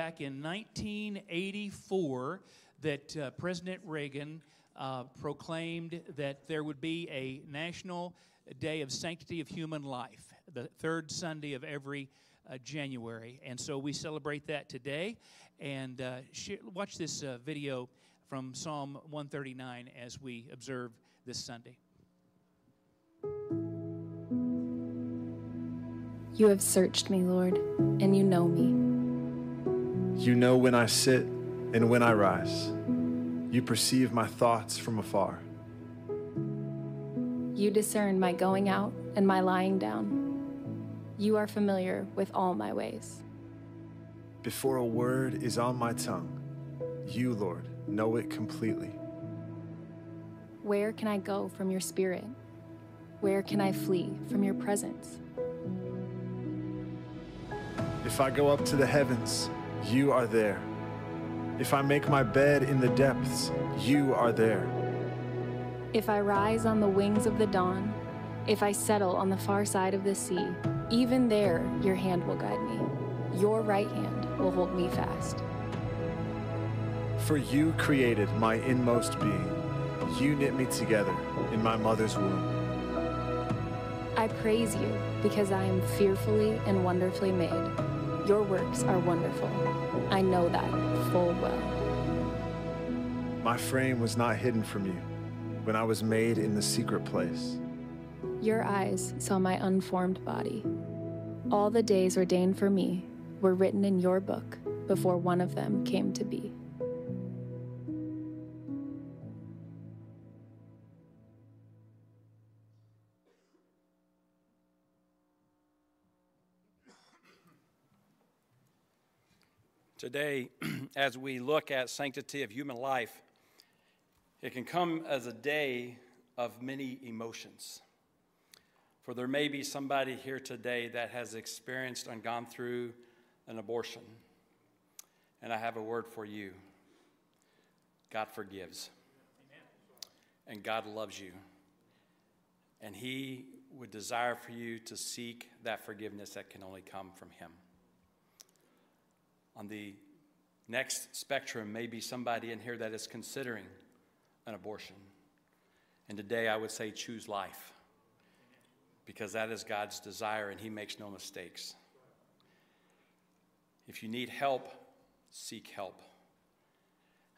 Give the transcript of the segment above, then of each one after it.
back in 1984 that uh, President Reagan uh, proclaimed that there would be a national day of sanctity of human life, the third Sunday of every uh, January. And so we celebrate that today. And uh, watch this uh, video from Psalm 139 as we observe this Sunday. You have searched me, Lord, and you know me. You know when I sit and when I rise. You perceive my thoughts from afar. You discern my going out and my lying down. You are familiar with all my ways. Before a word is on my tongue, you, Lord, know it completely. Where can I go from your spirit? Where can I flee from your presence? If I go up to the heavens, you are there. If I make my bed in the depths, you are there. If I rise on the wings of the dawn, if I settle on the far side of the sea, even there your hand will guide me. Your right hand will hold me fast. For you created my inmost being. You knit me together in my mother's womb. I praise you because I am fearfully and wonderfully made. Your works are wonderful. I know that full well. My frame was not hidden from you when I was made in the secret place. Your eyes saw my unformed body. All the days ordained for me were written in your book before one of them came to be. Today, as we look at sanctity of human life, it can come as a day of many emotions. For there may be somebody here today that has experienced and gone through an abortion. And I have a word for you God forgives. And God loves you. And He would desire for you to seek that forgiveness that can only come from Him. On the next spectrum may be somebody in here that is considering an abortion. And today I would say choose life because that is God's desire and He makes no mistakes. If you need help, seek help.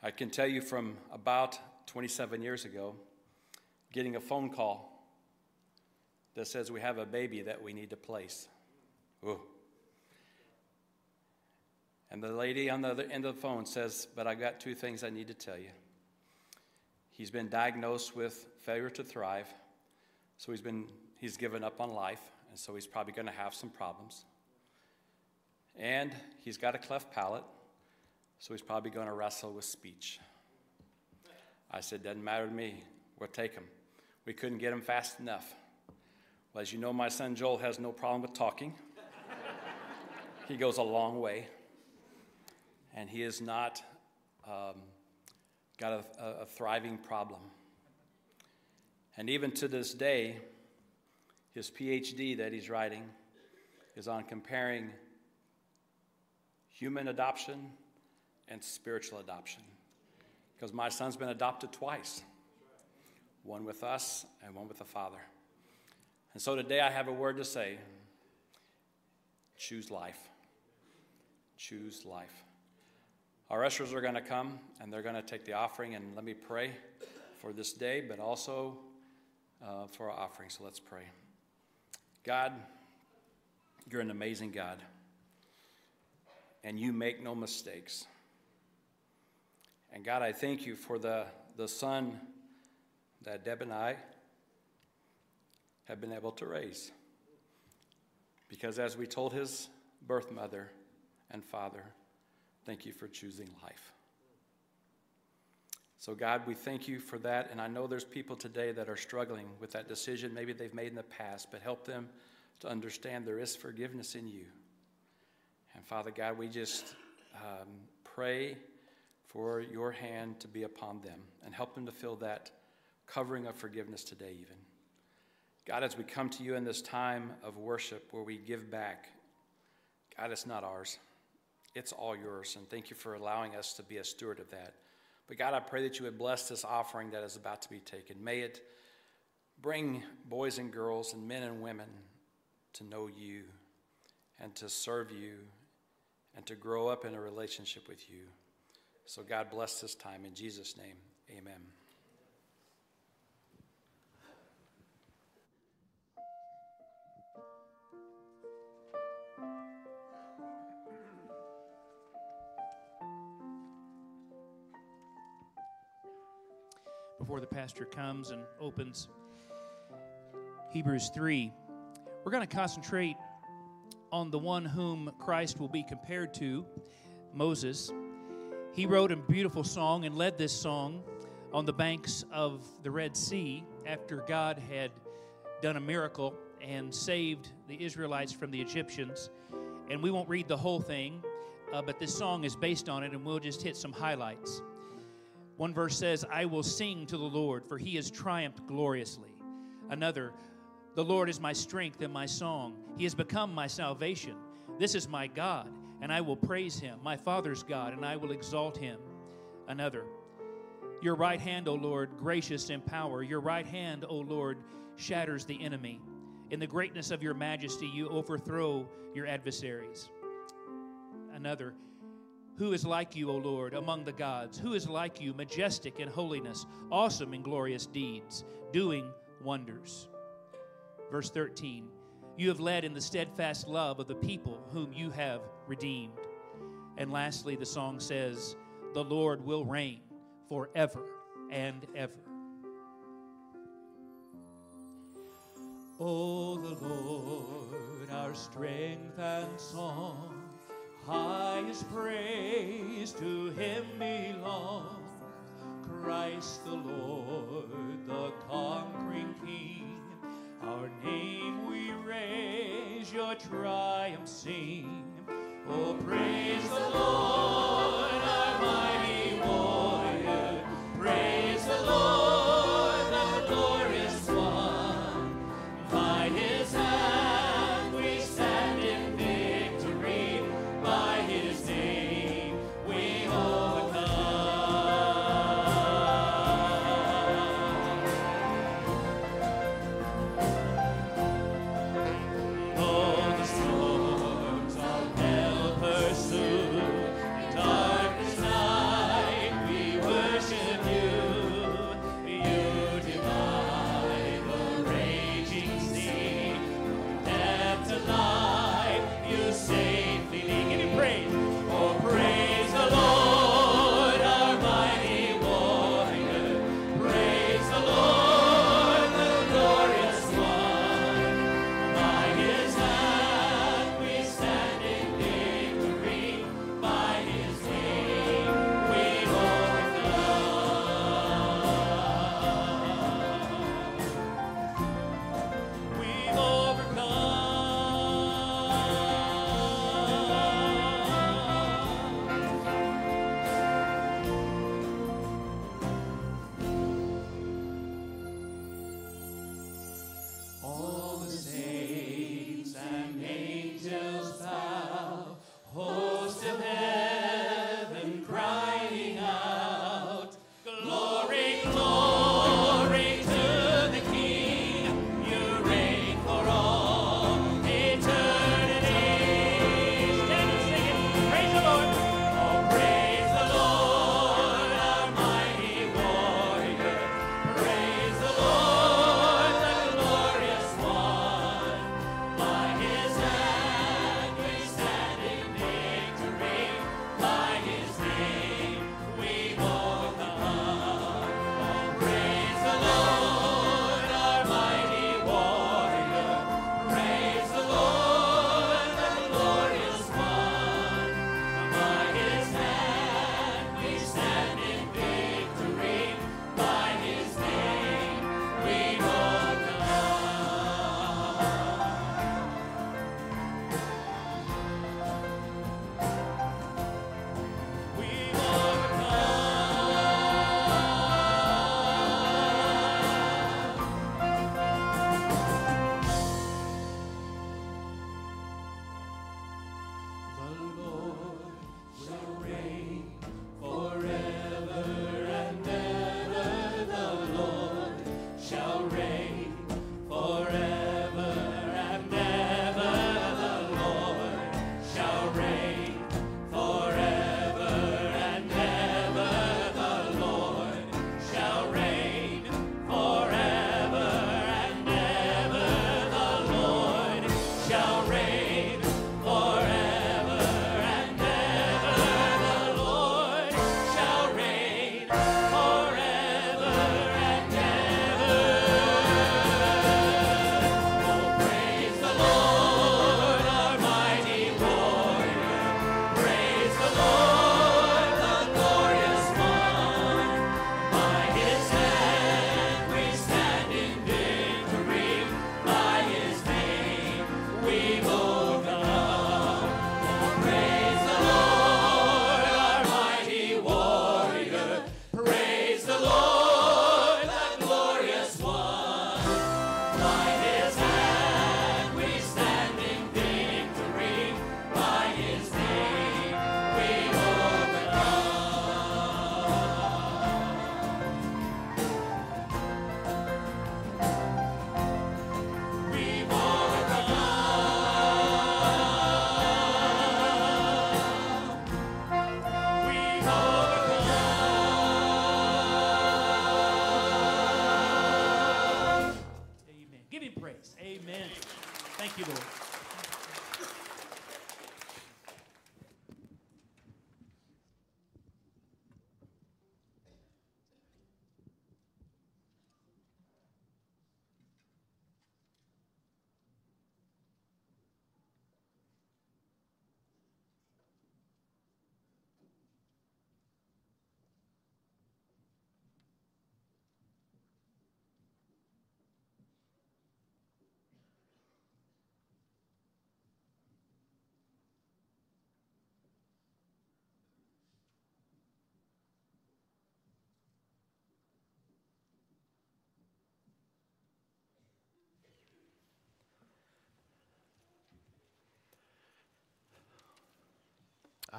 I can tell you from about 27 years ago, getting a phone call that says we have a baby that we need to place. Ooh. And the lady on the other end of the phone says, But I've got two things I need to tell you. He's been diagnosed with failure to thrive, so he's, been, he's given up on life, and so he's probably going to have some problems. And he's got a cleft palate, so he's probably going to wrestle with speech. I said, Doesn't matter to me. We'll take him. We couldn't get him fast enough. Well, as you know, my son Joel has no problem with talking, he goes a long way and he has not um, got a, a, thriving problem. And even to this day, his PhD that he's writing is on comparing human adoption and spiritual adoption. Because my son's been adopted twice one with us and one with the Father. And so today I have a word to say choose life. Choose life. Our ushers are going to come and they're going to take the offering. And let me pray for this day, but also uh, for our offering. So let's pray. God, you're an amazing God, and you make no mistakes. And God, I thank you for the, the son that Deb and I have been able to raise. Because as we told his birth mother and father, Thank you for choosing life. So, God, we thank you for that. And I know there's people today that are struggling with that decision maybe they've made in the past, but help them to understand there is forgiveness in you. And Father God, we just um, pray for your hand to be upon them and help them to feel that covering of forgiveness today, even. God, as we come to you in this time of worship where we give back, God, it's not ours. It's all yours, and thank you for allowing us to be a steward of that. But God, I pray that you would bless this offering that is about to be taken. May it bring boys and girls and men and women to know you and to serve you and to grow up in a relationship with you. So, God bless this time. In Jesus' name, amen. Before the pastor comes and opens Hebrews 3, we're going to concentrate on the one whom Christ will be compared to, Moses. He wrote a beautiful song and led this song on the banks of the Red Sea after God had done a miracle and saved the Israelites from the Egyptians. And we won't read the whole thing, uh, but this song is based on it, and we'll just hit some highlights. One verse says, I will sing to the Lord, for he has triumphed gloriously. Another, the Lord is my strength and my song. He has become my salvation. This is my God, and I will praise him, my Father's God, and I will exalt him. Another, your right hand, O Lord, gracious in power. Your right hand, O Lord, shatters the enemy. In the greatness of your majesty, you overthrow your adversaries. Another, who is like you, O Lord, among the gods? Who is like you, majestic in holiness, awesome in glorious deeds, doing wonders? Verse 13 You have led in the steadfast love of the people whom you have redeemed. And lastly, the song says, The Lord will reign forever and ever. O the Lord, our strength and song, highest praise to him belongs. Christ the Lord, the conquering King. Our name we raise, your triumph sing. Oh, praise the Lord,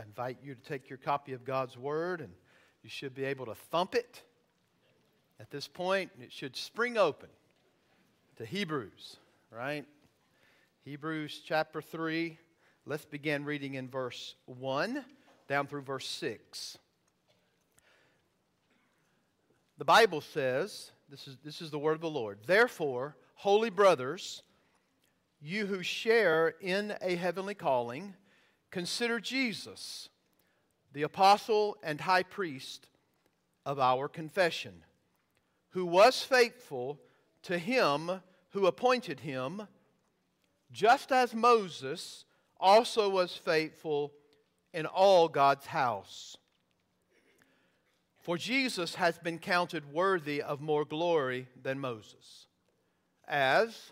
I invite you to take your copy of God's Word and you should be able to thump it. At this point, it should spring open to Hebrews, right? Hebrews chapter 3. Let's begin reading in verse 1 down through verse 6. The Bible says, this is, this is the word of the Lord. Therefore, holy brothers, you who share in a heavenly calling, consider Jesus, the apostle and high priest of our confession, who was faithful to him who appointed him, just as Moses also was faithful in all God's house. For Jesus has been counted worthy of more glory than Moses, as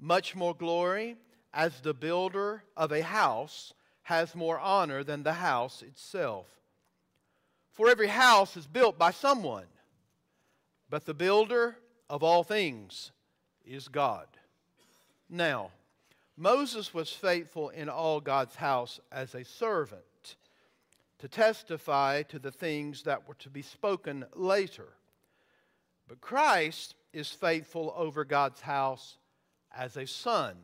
much more glory as the builder of a house has more honor than the house itself. For every house is built by someone, but the builder of all things is God. Now, Moses was faithful in all God's house as a servant to testify to the things that were to be spoken later. But Christ is faithful over God's house as a son.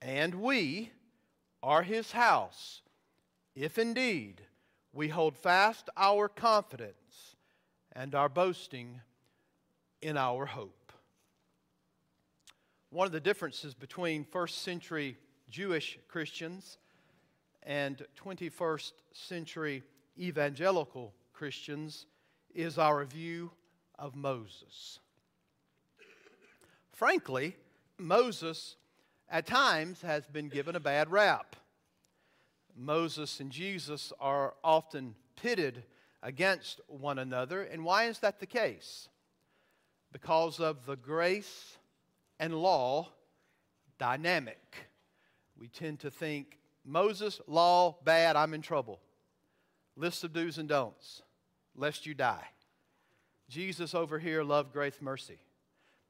And we are his house, if indeed we hold fast our confidence and our boasting in our hope. One of the differences between first century Jewish Christians and 21st century evangelical Christians is our view of Moses. Frankly, Moses at times has been given a bad rap. Moses and Jesus are often pitted against one another. And why is that the case? Because of the grace and law dynamic. We tend to think Moses, law, bad, I'm in trouble. List of do's and don'ts, lest you die. Jesus over here, love, grace, mercy.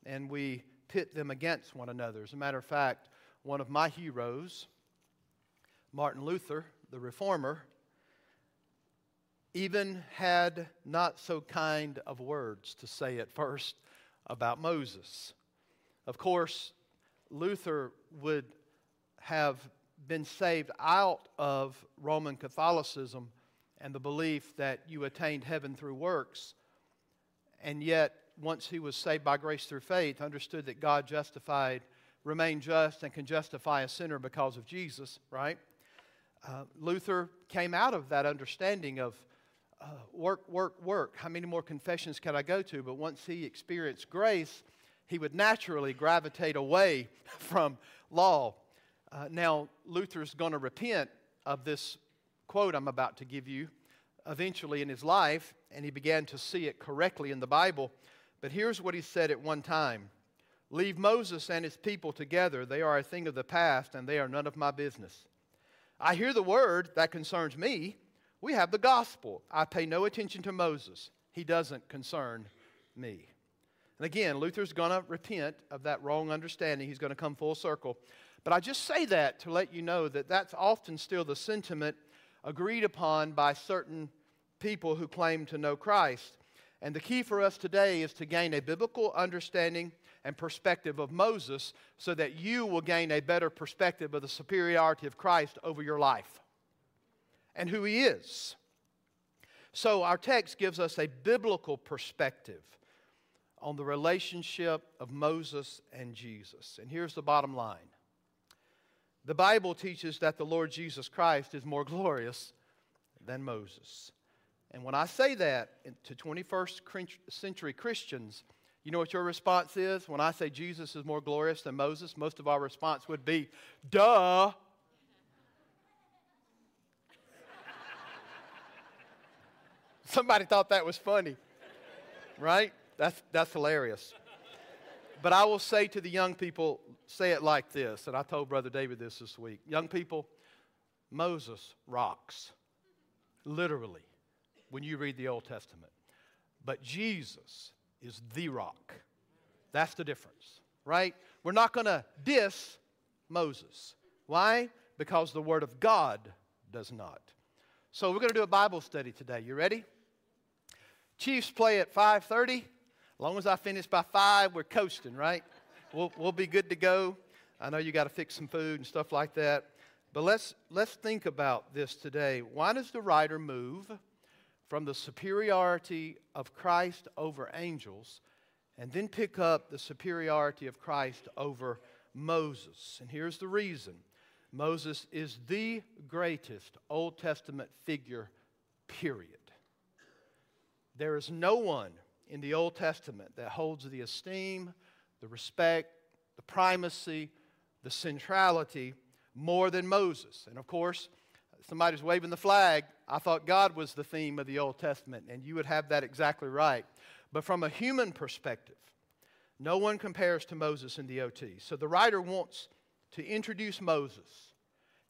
And we pit them against one another. As a matter of fact, one of my heroes, Martin Luther, the reformer, even had not so kind of words to say at first about Moses. Of course, Luther would have been saved out of Roman Catholicism and the belief that you attained heaven through works, and yet, once he was saved by grace through faith, understood that God justified, remained just, and can justify a sinner because of Jesus, right? Uh, Luther came out of that understanding of uh, work, work, work. How many more confessions can I go to? But once he experienced grace, he would naturally gravitate away from law uh, now, Luther's going to repent of this quote I'm about to give you eventually in his life, and he began to see it correctly in the Bible. But here's what he said at one time Leave Moses and his people together. They are a thing of the past, and they are none of my business. I hear the word that concerns me. We have the gospel. I pay no attention to Moses. He doesn't concern me. And again, Luther's going to repent of that wrong understanding. He's going to come full circle. But I just say that to let you know that that's often still the sentiment agreed upon by certain people who claim to know Christ. And the key for us today is to gain a biblical understanding and perspective of Moses so that you will gain a better perspective of the superiority of Christ over your life and who he is. So, our text gives us a biblical perspective on the relationship of Moses and Jesus. And here's the bottom line the Bible teaches that the Lord Jesus Christ is more glorious than Moses. And when I say that to 21st century Christians, you know what your response is? When I say Jesus is more glorious than Moses, most of our response would be, duh. Somebody thought that was funny, right? That's, that's hilarious. But I will say to the young people, say it like this, and I told Brother David this this week. Young people, Moses rocks, literally, when you read the Old Testament. But Jesus is the rock. That's the difference, right? We're not going to diss Moses. Why? Because the Word of God does not. So we're going to do a Bible study today. You ready? Chiefs play at 5:30. As long as I finish by 5, we're coasting, right? We'll, we'll be good to go. I know you got to fix some food and stuff like that. But let's, let's think about this today. Why does the writer move from the superiority of Christ over angels and then pick up the superiority of Christ over Moses? And here's the reason Moses is the greatest Old Testament figure, period. There is no one in the Old Testament that holds the esteem, the respect, the primacy, the centrality more than Moses. And of course, somebody's waving the flag. I thought God was the theme of the Old Testament, and you would have that exactly right. But from a human perspective, no one compares to Moses in the OT. So the writer wants to introduce Moses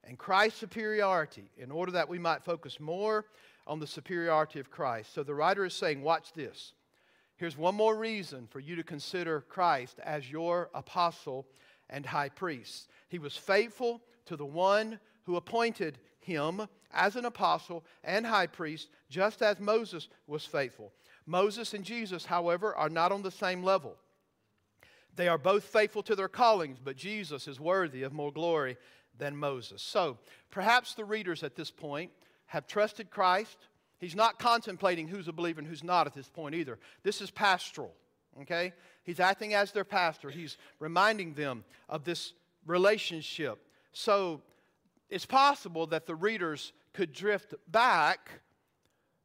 and Christ's superiority in order that we might focus more on the superiority of Christ. So the writer is saying, watch this. Here's one more reason for you to consider Christ as your apostle and high priest. He was faithful to the one who appointed him as an apostle and high priest, just as Moses was faithful. Moses and Jesus, however, are not on the same level. They are both faithful to their callings, but Jesus is worthy of more glory than Moses. So, perhaps the readers at this point have trusted Christ. He's not contemplating who's a believer and who's not at this point either. This is pastoral, okay? He's acting as their pastor. He's reminding them of this relationship. So it's possible that the readers could drift back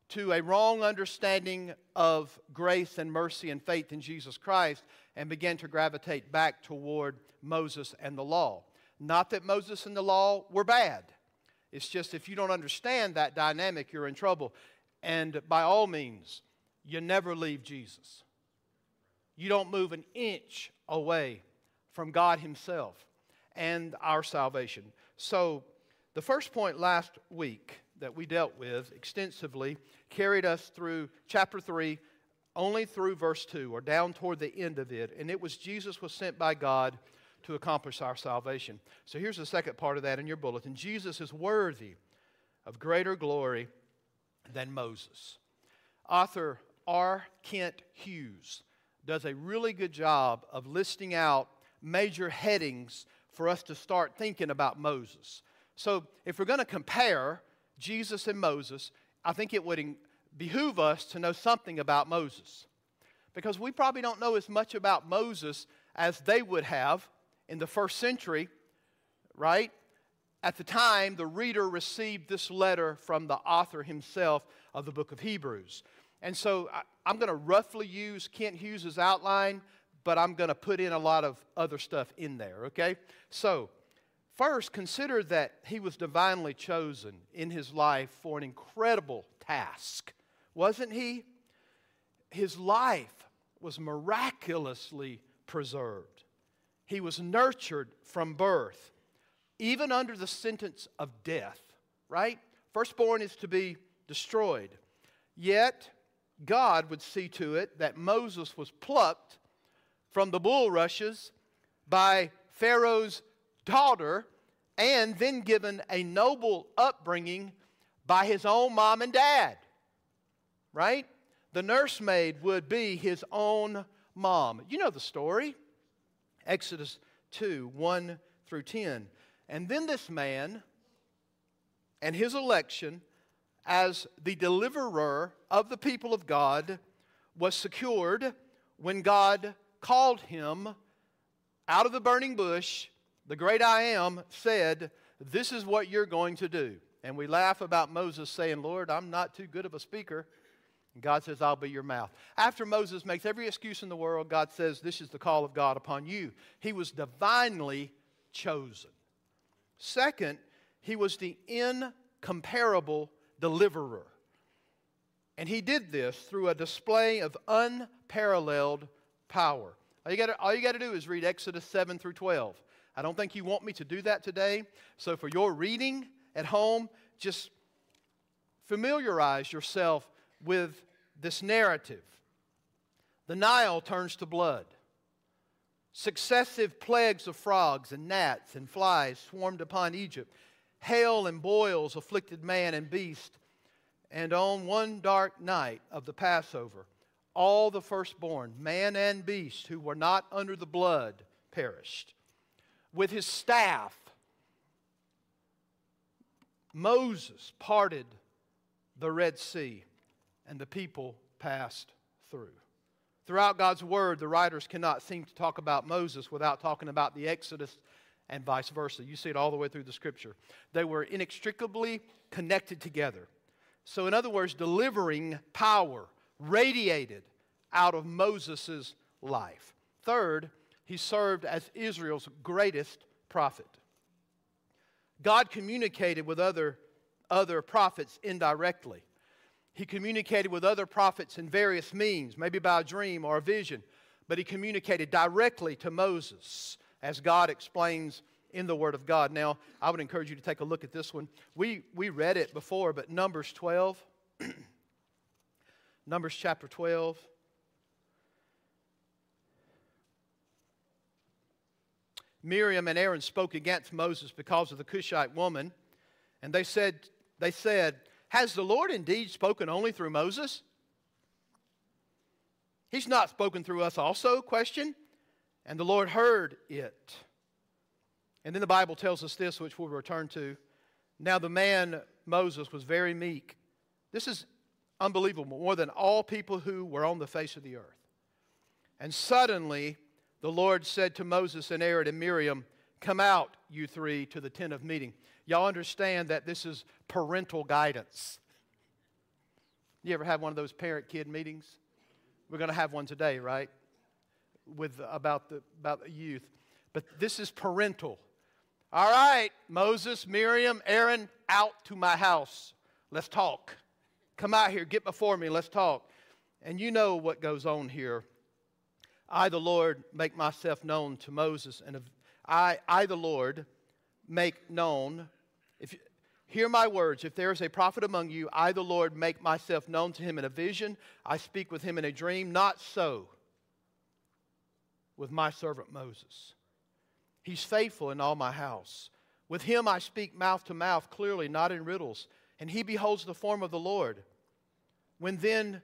to a wrong understanding of grace and mercy and faith in Jesus Christ and begin to gravitate back toward Moses and the law. Not that Moses and the law were bad. It's just if you don't understand that dynamic, you're in trouble. And by all means, you never leave Jesus. You don't move an inch away from God Himself and our salvation. So, the first point last week that we dealt with extensively carried us through chapter 3, only through verse 2, or down toward the end of it. And it was Jesus was sent by God to accomplish our salvation. So, here's the second part of that in your bulletin Jesus is worthy of greater glory than Moses. Author R. Kent Hughes does a really good job of listing out major headings for us to start thinking about Moses. So, if we're going to compare Jesus and Moses, I think it would behoove us to know something about Moses. Because we probably don't know as much about Moses as they would have in the first century, right? At the time, the reader received this letter from the author himself of the book of Hebrews. And so I, am going to roughly use Kent Hughes' outline, but I'm going to put in a lot of other stuff in there, okay? So, first, consider that he was divinely chosen in his life for an incredible task, wasn't he? His life was miraculously preserved. He was nurtured from birth, even under the sentence of death, right? Firstborn is to be destroyed. Yet, God would see to it that Moses was plucked from the bulrushes by Pharaoh's daughter and then given a noble upbringing by his own mom and dad. Right? The nursemaid would be his own mom. You know the story Exodus 2 1 through 10. And then this man and his election as the deliverer of the people of God was secured when God called him out of the burning bush. The great I am said, This is what you're going to do. And we laugh about Moses saying, Lord, I'm not too good of a speaker. And God says, I'll be your mouth. After Moses makes every excuse in the world, God says, This is the call of God upon you. He was divinely chosen. Second, he was the incomparable deliverer. And he did this through a display of unparalleled power. All you, you gotta do is read Exodus 7 through 12. I don't think you want me to do that today. So for your reading at home, just familiarize yourself with this narrative. The Nile turns to blood. Successive plagues of frogs and gnats and flies swarmed upon Egypt. Hail and boils afflicted man and beast And on one dark night of the Passover, all the firstborn, man and beast, who were not under the blood, perished. With his staff, Moses parted the Red Sea, and the people passed through. Throughout God's Word, the writers cannot seem to talk about Moses without talking about the Exodus and vice versa. You see it all the way through the Scripture. They were inextricably connected together. So, in other words, delivering power radiated out of Moses' life. Third, he served as Israel's greatest prophet. God communicated with other, other prophets indirectly. He communicated with other prophets in various means, maybe by a dream or a vision, but he communicated directly to Moses, as God explains in the Word of God. Now, I would encourage you to take a look at this one. We, we read it before, but Numbers 12, Numbers chapter 12. Miriam and Aaron spoke against Moses because of the Cushite woman, and they said, they said, Has the Lord indeed spoken only through Moses? He's not spoken through us also? Question. And the Lord heard it. And then the Bible tells us this, which we'll return to. Now the man Moses was very meek. This is unbelievable, more than all people who were on the face of the earth. And suddenly the Lord said to Moses and Aaron and Miriam, Come out, you three, to the tent of meeting. Y'all understand that this is parental guidance. You ever have one of those parent kid meetings? We're going to have one today, right? With about the about the youth. But this is parental. All right, Moses, Miriam, Aaron, out to my house. Let's talk. Come out here, get before me, let's talk. And you know what goes on here. I, the Lord, make myself known to Moses, and I, I, the Lord, make known. If you, hear my words, if there is a prophet among you, I, the Lord, make myself known to him in a vision. I speak with him in a dream. Not so with my servant Moses. He's faithful in all my house. With him I speak mouth to mouth clearly, not in riddles, and he beholds the form of the Lord. When then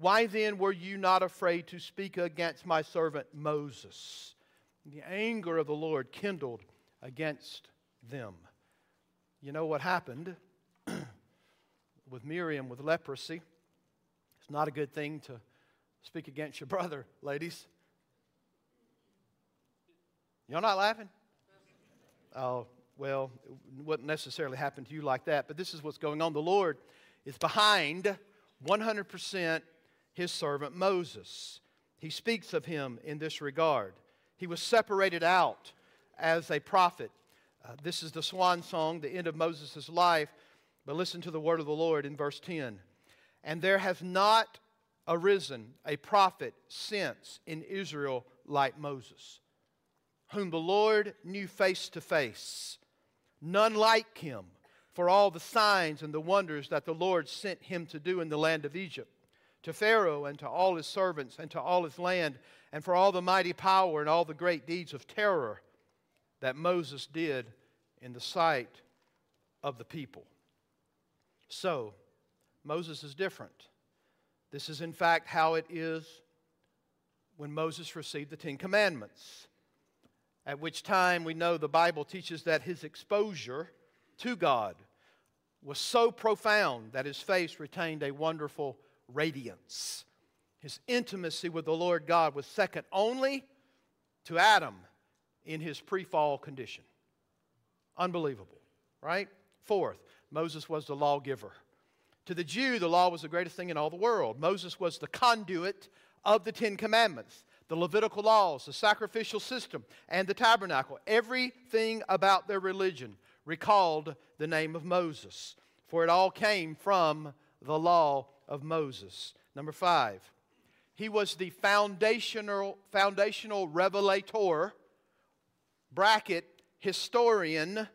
why then were you not afraid to speak against my servant Moses? The anger of the Lord kindled against them. You know what happened with Miriam with leprosy? It's not a good thing to speak against your brother, ladies. Y'all not laughing? Oh, well, it wouldn't necessarily happen to you like that, but this is what's going on. The Lord is behind 100% his servant Moses. He speaks of him in this regard. He was separated out as a prophet. Uh, this is the swan song, the end of Moses' life. But listen to the word of the Lord in verse 10. And there has not arisen a prophet since in Israel like Moses, whom the Lord knew face to face. None like him for all the signs and the wonders that the Lord sent him to do in the land of Egypt to Pharaoh and to all his servants and to all his land, and for all the mighty power and all the great deeds of terror that Moses did in the sight of the people. So, Moses is different. This is, in fact, how it is when Moses received the Ten Commandments, at which time we know the Bible teaches that his exposure to God was so profound that his face retained a wonderful radiance. His intimacy with the Lord God was second only to Adam in his pre fall condition. Unbelievable, right? Fourth, Moses was the lawgiver. To the Jew, the law was the greatest thing in all the world. Moses was the conduit of the Ten Commandments, the Levitical laws, the sacrificial system, and the tabernacle. Everything about their religion recalled the name of Moses, for it all came from the law of Moses. Number five, he was the foundational, foundational revelator, bracket, historian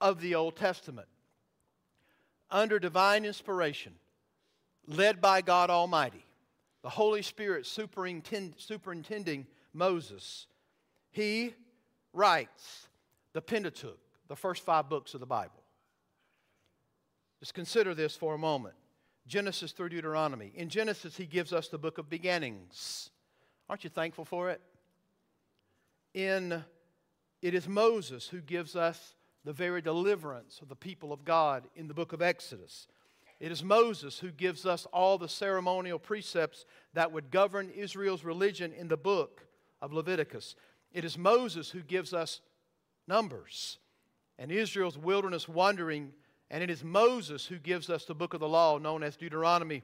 of the Old Testament. Under divine inspiration, led by God Almighty, the Holy Spirit superintend, superintending Moses, he writes the Pentateuch, the first five books of the Bible. Just consider this for a moment. Genesis through Deuteronomy. In Genesis, he gives us the book of beginnings. Aren't you thankful for it? In it is Moses who gives us the very deliverance of the people of God in the book of Exodus. It is Moses who gives us all the ceremonial precepts that would govern Israel's religion in the book of Leviticus. It is Moses who gives us Numbers and Israel's wilderness wandering. And it is Moses who gives us the book of the law known as Deuteronomy,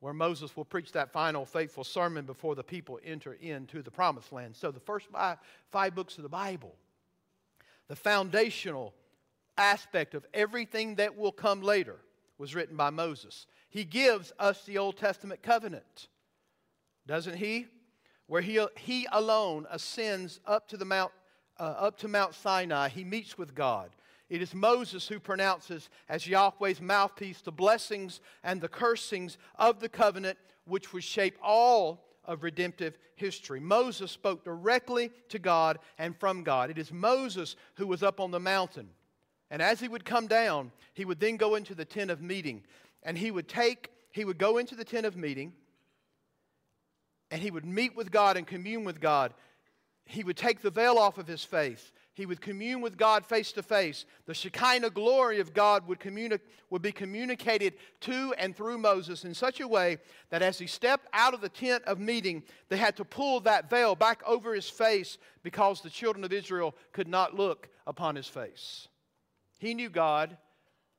where Moses will preach that final faithful sermon before the people enter into the promised land. So, the first five, books of the Bible, the foundational aspect of everything that will come later was written by Moses. He gives us the Old Testament covenant, doesn't he? Where he, he alone ascends up to the Mount, uh, up to Mount Sinai. He meets with God. It is Moses who pronounces as Yahweh's mouthpiece the blessings and the cursings of the covenant, which would shape all of redemptive history. Moses spoke directly to God and from God. It is Moses who was up on the mountain and as he would come down, he would then go into the tent of meeting. And he would take, he would go into the tent of meeting, and he would meet with God and commune with God. He would take the veil off of his face. He would commune with God face to face. The Shekinah glory of God would, communi- would be communicated to and through Moses in such a way that as he stepped out of the tent of meeting, they had to pull that veil back over his face because the children of Israel could not look upon his face. He knew God,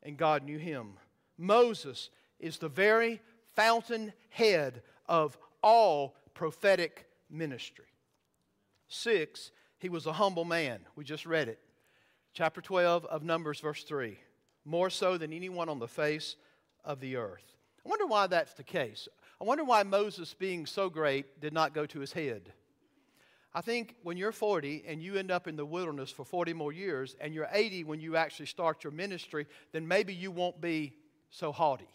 and God knew him. Moses is the very fountain head of all prophetic ministry. Six, he was a humble man. We just read it. Chapter 12 of Numbers, verse 3. More so than anyone on the face of the earth. I wonder why that's the case. I wonder why Moses, being so great, did not go to his head. I think when you're 40 and you end up in the wilderness for 40 more years, and you're 80 when you actually start your ministry, then maybe you won't be so haughty.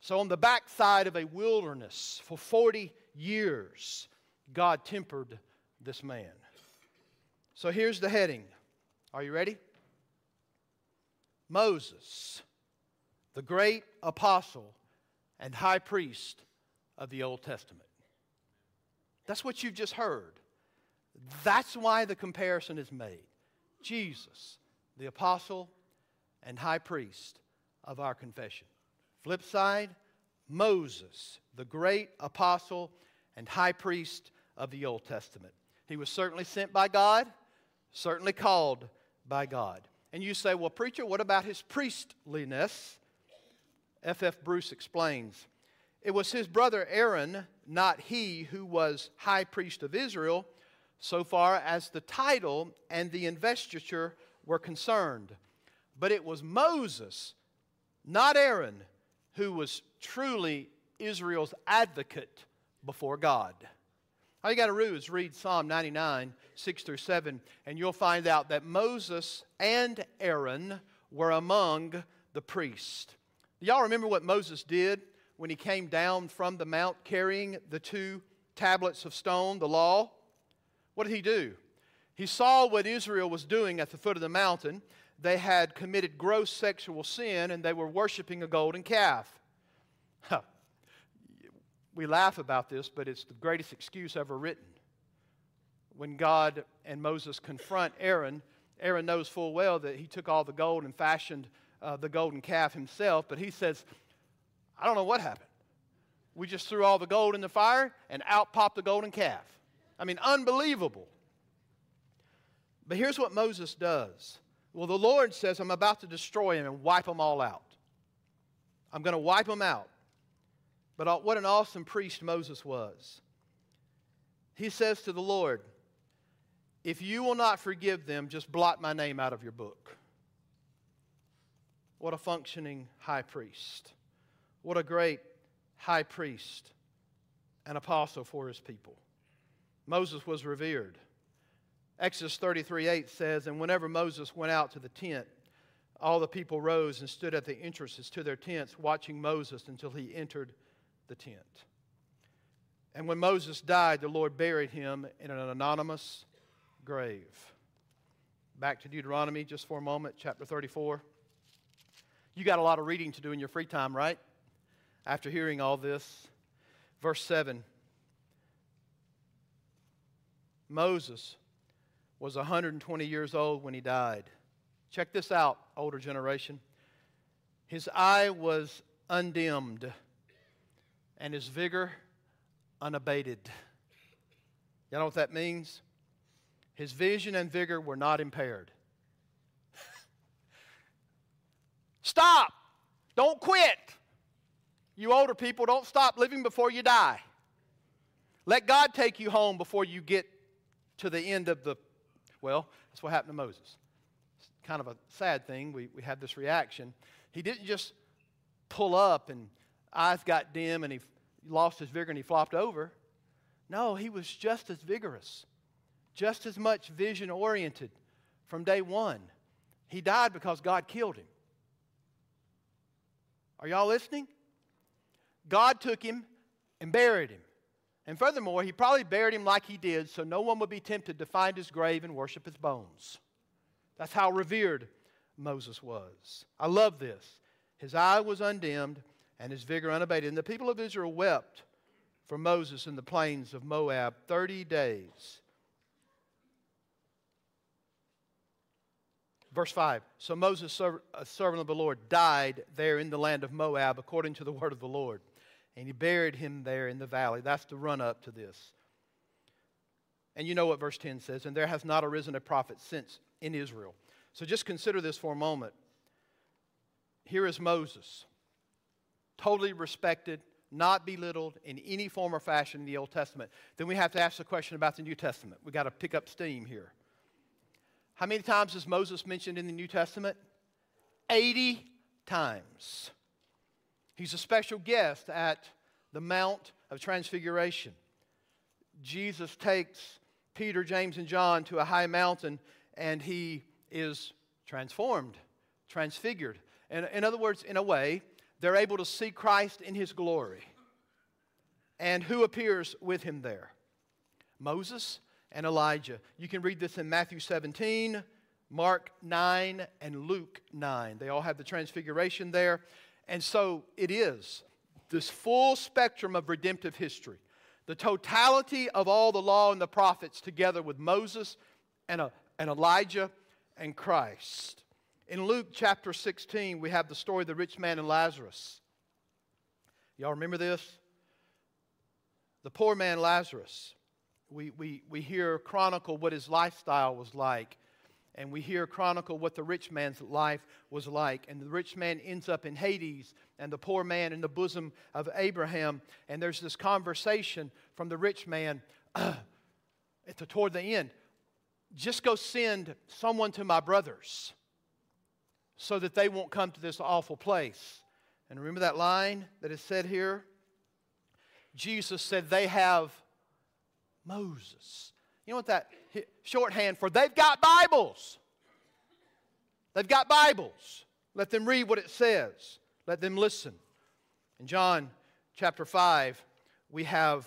So, on the backside of a wilderness for 40 years, God tempered this man. So, here's the heading. Are you ready? Moses, the great apostle and high priest of the Old Testament. That's what you've just heard. That's why the comparison is made. Jesus, the apostle and high priest of our confession. Flip side, Moses, the great apostle and high priest of the Old Testament. He was certainly sent by God, certainly called by God. And you say, well, preacher, what about his priestliness? F.F. F. Bruce explains it was his brother Aaron, not he, who was high priest of Israel, so far as the title and the investiture were concerned. But it was Moses, not Aaron, who was truly Israel's advocate before God. All you got to do is read Psalm 99, 6 through 7, and you'll find out that Moses and Aaron were among the priests. Y'all remember what Moses did when he came down from the mount carrying the two tablets of stone, the law, what did he do? He saw what Israel was doing at the foot of the mountain. They had committed gross sexual sin and they were worshiping a golden calf. Huh. We laugh about this, but it's the greatest excuse ever written. When God and Moses confront Aaron, Aaron knows full well that he took all the gold and fashioned uh, the golden calf himself, but he says, I don't know what happened. We just threw all the gold in the fire and out popped the golden calf. I mean, unbelievable. But here's what Moses does. Well, the Lord says, I'm about to destroy him and wipe them all out. I'm going to wipe them out. But what an awesome priest Moses was. He says to the Lord, If you will not forgive them, just blot my name out of your book. What a functioning high priest. What a great high priest and apostle for his people. Moses was revered. Exodus 33 8 says, And whenever Moses went out to the tent, all the people rose and stood at the entrances to their tents, watching Moses until he entered the tent. And when Moses died, the Lord buried him in an anonymous grave. Back to Deuteronomy just for a moment, chapter 34. You got a lot of reading to do in your free time, right? After hearing all this, verse 7 Moses was 120 years old when he died. Check this out, older generation. His eye was undimmed and his vigor unabated. You know what that means? His vision and vigor were not impaired. Stop! Don't quit! You older people, don't stop living before you die. Let God take you home before you get to the end of the. Well, that's what happened to Moses. It's kind of a sad thing. We, we had this reaction. He didn't just pull up and eyes got dim and he lost his vigor and he flopped over. No, he was just as vigorous, just as much vision oriented from day one. He died because God killed him. Are y'all listening? God took him and buried him. And furthermore, he probably buried him like he did so no one would be tempted to find his grave and worship his bones. That's how revered Moses was. I love this. His eye was undimmed and his vigor unabated. And the people of Israel wept for Moses in the plains of Moab 30 days. Verse 5 So Moses, a servant of the Lord, died there in the land of Moab according to the word of the Lord. And he buried him there in the valley. That's the run up to this. And you know what verse 10 says And there has not arisen a prophet since in Israel. So just consider this for a moment. Here is Moses, totally respected, not belittled in any form or fashion in the Old Testament. Then we have to ask the question about the New Testament. We've got to pick up steam here. How many times is Moses mentioned in the New Testament? 80 times. He's a special guest at the Mount of Transfiguration. Jesus takes Peter, James, and John to a high mountain and he is transformed, transfigured. And in other words, in a way, they're able to see Christ in his glory. And who appears with him there? Moses and Elijah. You can read this in Matthew 17, Mark 9, and Luke 9. They all have the transfiguration there. And so it is this full spectrum of redemptive history. The totality of all the law and the prophets together with Moses and, uh, and Elijah and Christ. In Luke chapter 16, we have the story of the rich man and Lazarus. Y'all remember this? The poor man Lazarus we, we, we hear chronicle what his lifestyle was like. And we hear chronicle what the rich man's life was like. And the rich man ends up in Hades, and the poor man in the bosom of Abraham. And there's this conversation from the rich man at the, toward the end just go send someone to my brothers so that they won't come to this awful place. And remember that line that is said here? Jesus said, They have Moses. You know what that shorthand for? They've got Bibles. They've got Bibles. Let them read what it says. Let them listen. In John chapter 5, we have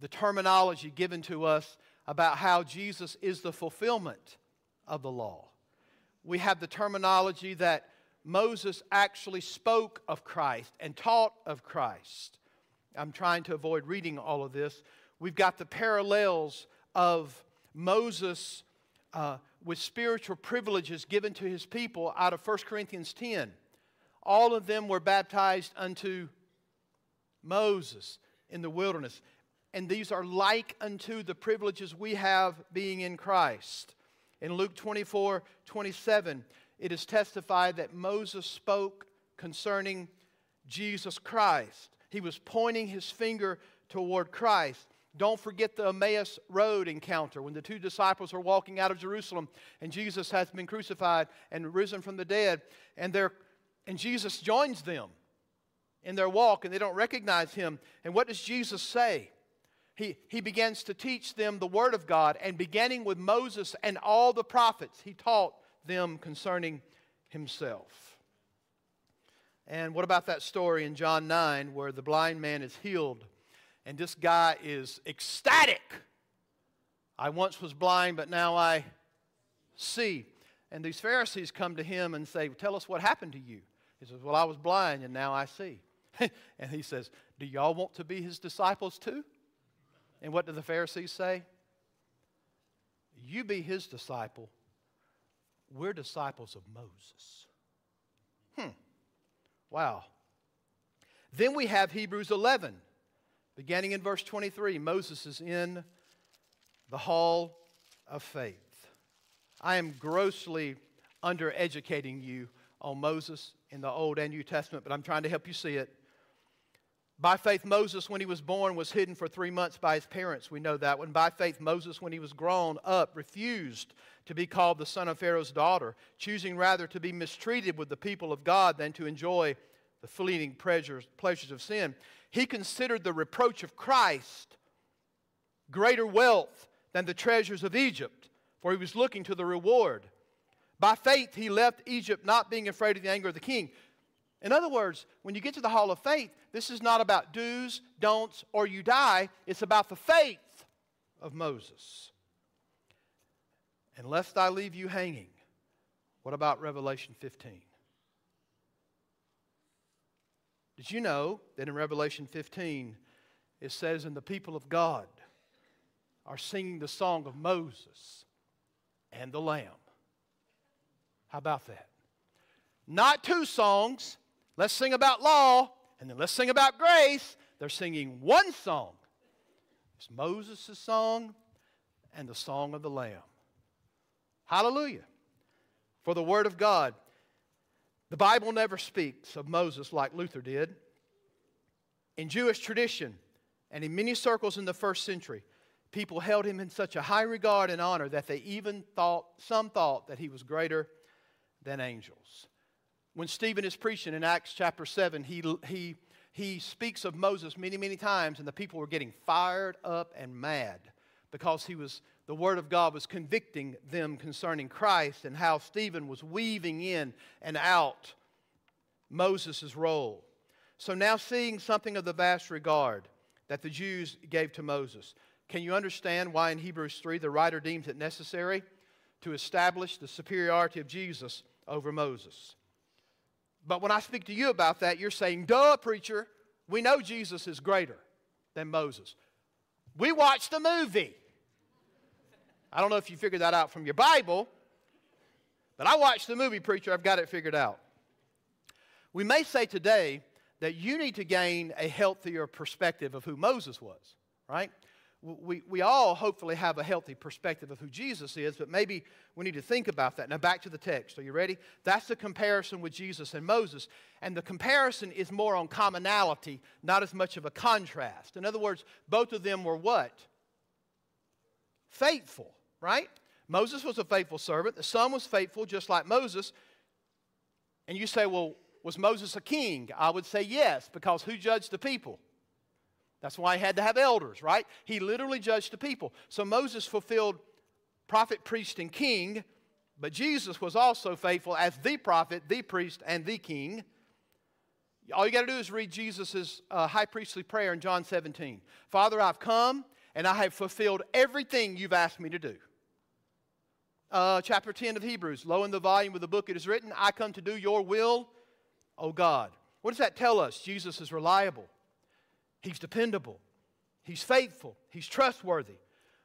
the terminology given to us about how Jesus is the fulfillment of the law. We have the terminology that Moses actually spoke of Christ and taught of Christ. I'm trying to avoid reading all of this, We've got the parallels of Moses uh, with spiritual privileges given to his people out of 1 Corinthians 10. All of them were baptized unto Moses in the wilderness. And these are like unto the privileges we have being in Christ. In Luke 24 27, it is testified that Moses spoke concerning Jesus Christ. He was pointing his finger toward Christ. Don't forget the Emmaus Road encounter when the two disciples are walking out of Jerusalem and Jesus has been crucified and risen from the dead, and, and Jesus joins them in their walk and they don't recognize him. And what does Jesus say? He, he begins to teach them the Word of God, and beginning with Moses and all the prophets, he taught them concerning himself. And what about that story in John 9 where the blind man is healed? And this guy is ecstatic. I once was blind, but now I see. And these Pharisees come to him and say, Tell us what happened to you. He says, Well, I was blind and now I see. and he says, Do y'all want to be his disciples too? And what do the Pharisees say? You be his disciple. We're disciples of Moses. Hmm. Wow. Then we have Hebrews 11, beginning in verse 23. Moses is in the hall of faith. I am grossly undereducating you on Moses in the Old and New Testament, but I'm trying to help you see it. By faith, Moses, when he was born, was hidden for three months by his parents. We know that one. By faith, Moses, when he was grown up, refused to be called the son of Pharaoh's daughter, choosing rather to be mistreated with the people of God than to enjoy the fleeting pleasures, pleasures of sin. He considered the reproach of Christ greater wealth than the treasures of Egypt, for he was looking to the reward. By faith, he left Egypt, not being afraid of the anger of the king. In other words, when you get to the hall of faith, this is not about do's, don'ts, or you die. It's about the faith of Moses. And lest I leave you hanging, what about Revelation 15? Did you know that in Revelation 15 it says, And the people of God are singing the song of Moses and the Lamb? How about that? Not two songs, Let's sing about law, and then let's sing about grace. They're singing one song. It's Moses' song and the song of the Lamb. Hallelujah. For the Word of God. The Bible never speaks of Moses like Luther did. In Jewish tradition, and in many circles in the first century, people held him in such a high regard and honor that they even thought, some thought, that he was greater than angels when Stephen is preaching in Acts chapter 7, he, he, he speaks of Moses many, many times, and the people were getting fired up and mad because he was, the Word of God was convicting them concerning Christ and how Stephen was weaving in and out Moses' role. So now, seeing something of the vast regard that the Jews gave to Moses, can you understand why in Hebrews 3 the writer deems it necessary to establish the superiority of Jesus over Moses? But when I speak to you about that, you're saying, duh, preacher, we know Jesus is greater than Moses. We watched the movie. I don't know if you figured that out from your Bible, but I watched the movie, preacher. I've got it figured out. We may say today that you need to gain a healthier perspective of who Moses was, right? We, we all hopefully have a healthy perspective of who Jesus is, but maybe we need to think about that. Now, back to the text. Are you ready? That's the comparison with Jesus and Moses. And the comparison is more on commonality, not as much of a contrast. In other words, both of them were what? Faithful, right? Moses was a faithful servant. The son was faithful, just like Moses. And you say, well, was Moses a king? I would say yes, because who judged the people? That's why he had to have elders, right? He literally judged the people. So Moses fulfilled prophet, priest, and king, but Jesus was also faithful as the prophet, the priest, and the king. All you got to do is read Jesus' uh, high priestly prayer in John 17. Father, I've come and I have fulfilled everything you've asked me to do. Uh, chapter 10 of Hebrews, lo in the volume of the book it is written, I come to do your will, O God. What does that tell us? Jesus is reliable. He's dependable. He's faithful. He's trustworthy.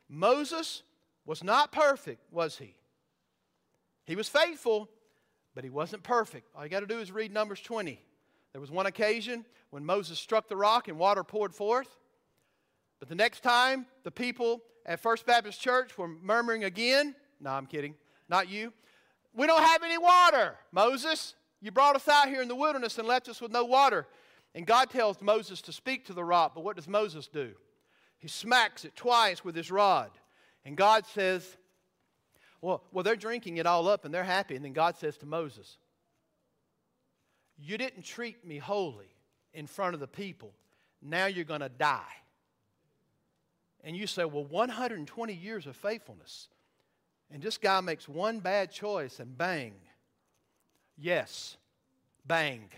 Moses was not perfect, was he? He was faithful, but he wasn't perfect. All you got to do is read Numbers 20. There was one occasion when Moses struck the rock and water poured forth. But the next time, the people at First Baptist Church were murmuring again. No, I'm kidding. Not you. We don't have any water, Moses. You brought us out here in the wilderness and left us with no water. And God tells Moses to speak to the rock, but what does Moses do? He smacks it twice with his rod. And God says, well, well, they're drinking it all up and they're happy. And then God says to Moses, You didn't treat me holy in front of the people. Now you're going to die. And you say, Well, 120 years of faithfulness. And this guy makes one bad choice and bang. Yes, bang.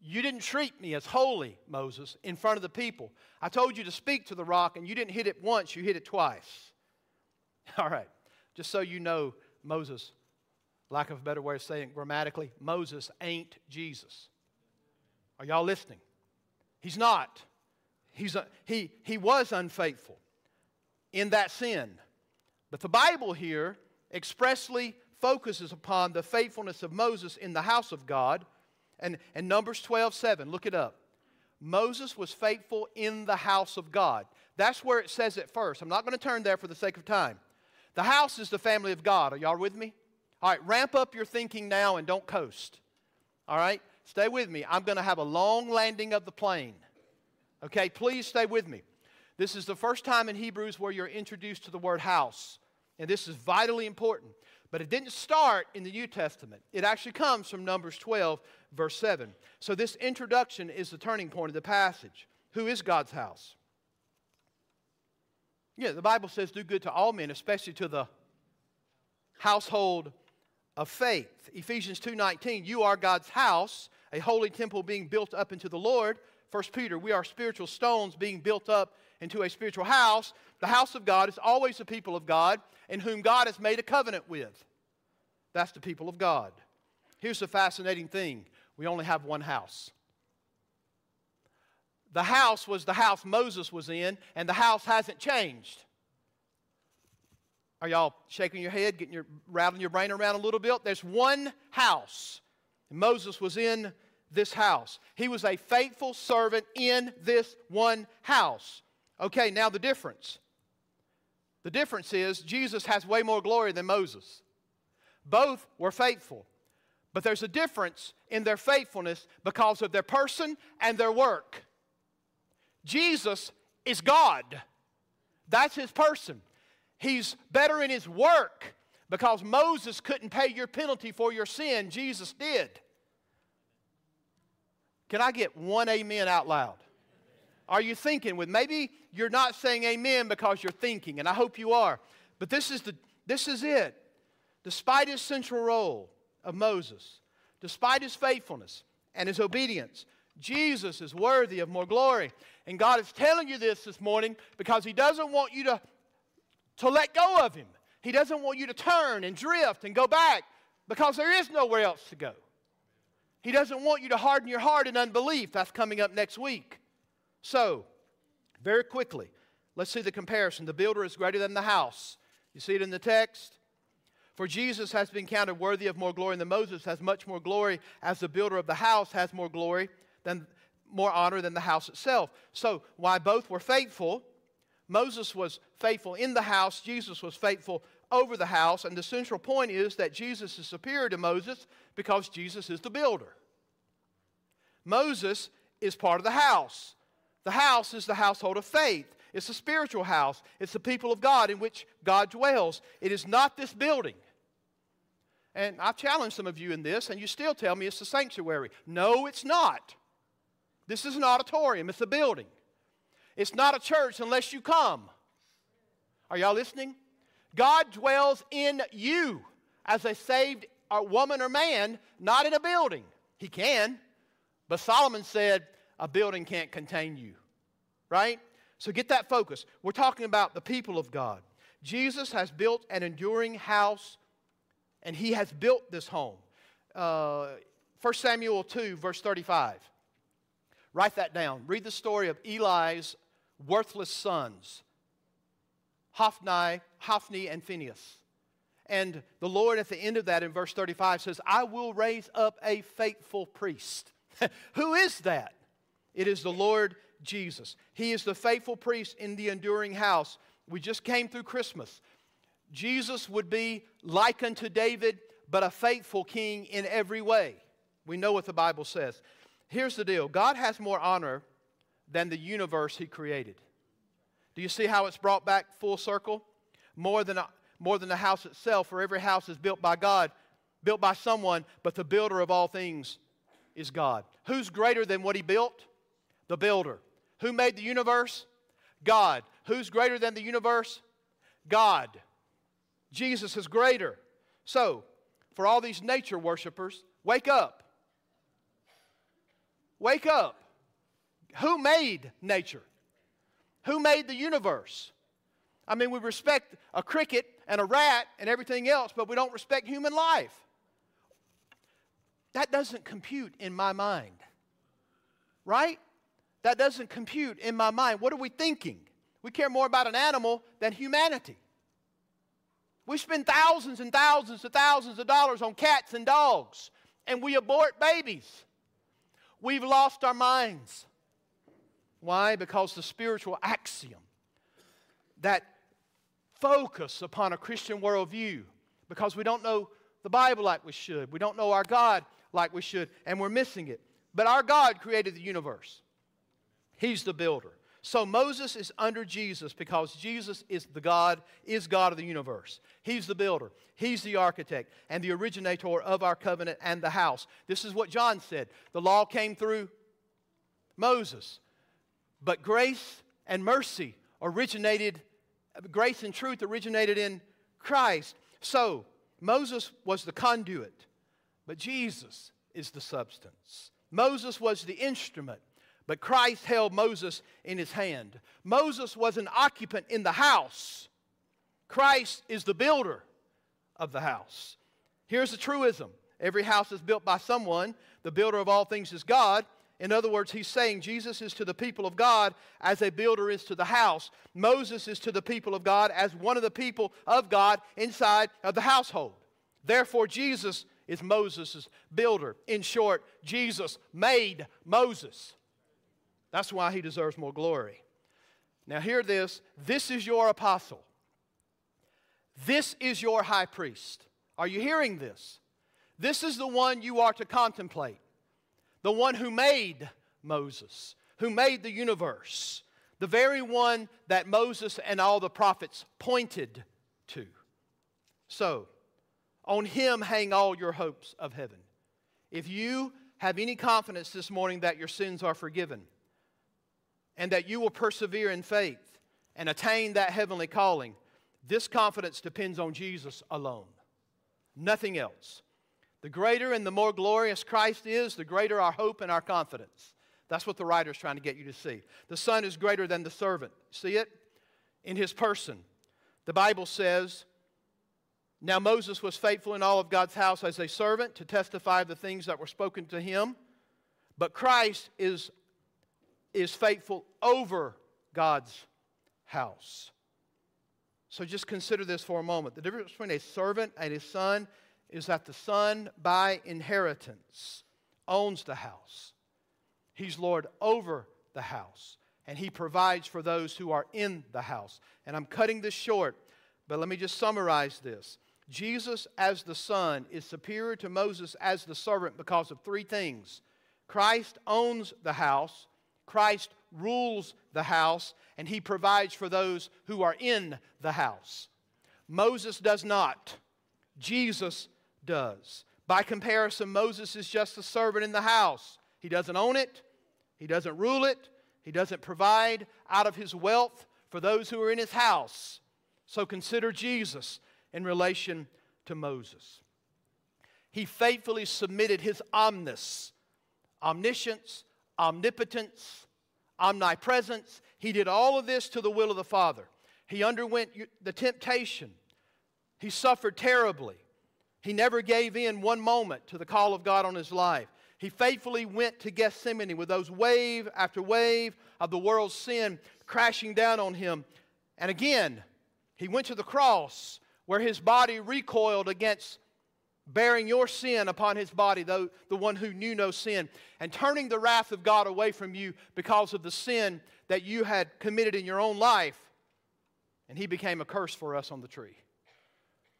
You didn't treat me as holy, Moses, in front of the people. I told you to speak to the rock, and you didn't hit it once, you hit it twice. All right, just so you know, Moses lack of a better way of saying it grammatically, Moses ain't Jesus. Are y'all listening? He's not. He's a, he, he was unfaithful in that sin. But the Bible here expressly focuses upon the faithfulness of Moses in the house of God. And, and Numbers 12 7, look it up. Moses was faithful in the house of God. That's where it says it first. I'm not going to turn there for the sake of time. The house is the family of God. Are y'all with me? All right, ramp up your thinking now and don't coast. All right, stay with me. I'm going to have a long landing of the plane. Okay, please stay with me. This is the first time in Hebrews where you're introduced to the word house, and this is vitally important. But it didn't start in the New Testament. It actually comes from Numbers 12, verse 7. So this introduction is the turning point of the passage. Who is God's house? Yeah, the Bible says do good to all men, especially to the household of faith. Ephesians 2:19, you are God's house, a holy temple being built up into the Lord. 1 Peter, we are spiritual stones being built up into a spiritual house. The house of God is always the people of God in whom God has made a covenant with. That's the people of God. Here's the fascinating thing we only have one house. The house was the house Moses was in, and the house hasn't changed. Are y'all shaking your head, getting your rattling your brain around a little bit? There's one house. Moses was in this house. He was a faithful servant in this one house. Okay, now the difference. The difference is Jesus has way more glory than Moses. Both were faithful. But there's a difference in their faithfulness because of their person and their work. Jesus is God. That's his person. He's better in his work because Moses couldn't pay your penalty for your sin, Jesus did. Can I get one amen out loud? Are you thinking with maybe you're not saying amen because you're thinking, and I hope you are. But this is the this is it. Despite his central role of Moses, despite his faithfulness and his obedience, Jesus is worthy of more glory. And God is telling you this this morning because He doesn't want you to, to let go of Him. He doesn't want you to turn and drift and go back because there is nowhere else to go. He doesn't want you to harden your heart in unbelief. That's coming up next week. So, very quickly, let's see the comparison. The builder is greater than the house. You see it in the text? For Jesus has been counted worthy of more glory than Moses has much more glory as the builder of the house has more glory than more honor than the house itself. So, why both were faithful, Moses was faithful in the house, Jesus was faithful over the house, and the central point is that Jesus is superior to Moses because Jesus is the builder. Moses is part of the house. The house is the household of faith. It's a spiritual house. It's the people of God in which God dwells. It is not this building. And I've challenged some of you in this, and you still tell me it's the sanctuary. No, it's not. This is an auditorium, it's a building. It's not a church unless you come. Are y'all listening? God dwells in you as a saved woman or man, not in a building. He can, but Solomon said, a building can't contain you. Right? So get that focus. We're talking about the people of God. Jesus has built an enduring house, and he has built this home. Uh, 1 Samuel 2, verse 35. Write that down. Read the story of Eli's worthless sons, Hophni, Hophni and Phinehas. And the Lord at the end of that in verse 35 says, I will raise up a faithful priest. Who is that? It is the Lord Jesus. He is the faithful priest in the enduring house. We just came through Christmas. Jesus would be like unto David, but a faithful king in every way. We know what the Bible says. Here's the deal God has more honor than the universe He created. Do you see how it's brought back full circle? More than, a, more than the house itself, for every house is built by God, built by someone, but the builder of all things is God. Who's greater than what He built? The builder. Who made the universe? God. Who's greater than the universe? God. Jesus is greater. So, for all these nature worshipers, wake up. Wake up. Who made nature? Who made the universe? I mean, we respect a cricket and a rat and everything else, but we don't respect human life. That doesn't compute in my mind. Right? That doesn't compute in my mind. What are we thinking? We care more about an animal than humanity. We spend thousands and thousands and thousands of dollars on cats and dogs, and we abort babies. We've lost our minds. Why? Because the spiritual axiom that focus upon a Christian worldview, because we don't know the Bible like we should, we don't know our God like we should, and we're missing it. But our God created the universe, He's the builder. So Moses is under Jesus because Jesus is the God, is God of the universe. He's the builder, He's the architect, and the originator of our covenant and the house. This is what John said. The law came through Moses, but grace and mercy originated, grace and truth originated in Christ. So Moses was the conduit, but Jesus is the substance. Moses was the instrument, but Christ held Moses in his hand. Moses was an occupant in the house. Christ is the builder of the house. Here's the truism every house is built by someone, the builder of all things is God. In other words, he's saying Jesus is to the people of God as a builder is to the house. Moses is to the people of God as one of the people of God inside of the household. Therefore, Jesus is Moses' builder. In short, Jesus made Moses. That's why he deserves more glory. Now, hear this this is your apostle, this is your high priest. Are you hearing this? This is the one you are to contemplate, the one who made Moses, who made the universe, the very one that Moses and all the prophets pointed to. So, on him hang all your hopes of heaven. If you have any confidence this morning that your sins are forgiven, and that you will persevere in faith and attain that heavenly calling, this confidence depends on Jesus alone, nothing else. The greater and the more glorious Christ is, the greater our hope and our confidence. That's what the writer is trying to get you to see. The Son is greater than the servant. See it? In his person. The Bible says, Now Moses was faithful in all of God's house as a servant to testify of the things that were spoken to him. But Christ is is faithful over God's house. So just consider this for a moment. The difference between a servant and his son is that the son, by inheritance, owns the house. He's Lord over the house, and he provides for those who are in the house. And I'm cutting this short, but let me just summarize this. Jesus, as the son, is superior to Moses as the servant because of three things Christ owns the house, Christ rules the house and he provides for those who are in the house. Moses does not, Jesus does. By comparison, Moses is just a servant in the house. He doesn't own it, he doesn't rule it, he doesn't provide out of his wealth for those who are in his house. So consider Jesus in relation to Moses. He faithfully submitted his omnis, omniscience, omnipotence, omnipresence. He did all of this to the will of the Father. He underwent the temptation. He suffered terribly. He never gave in one moment to the call of God on his life. He faithfully went to Gethsemane with those wave after wave of the world's sin crashing down on him. And again, he went to the cross where his body recoiled against bearing your sin upon his body, though the one who knew no sin, and turning the wrath of God away from you because of the sin that you had committed in your own life. And he became a curse for us on the tree.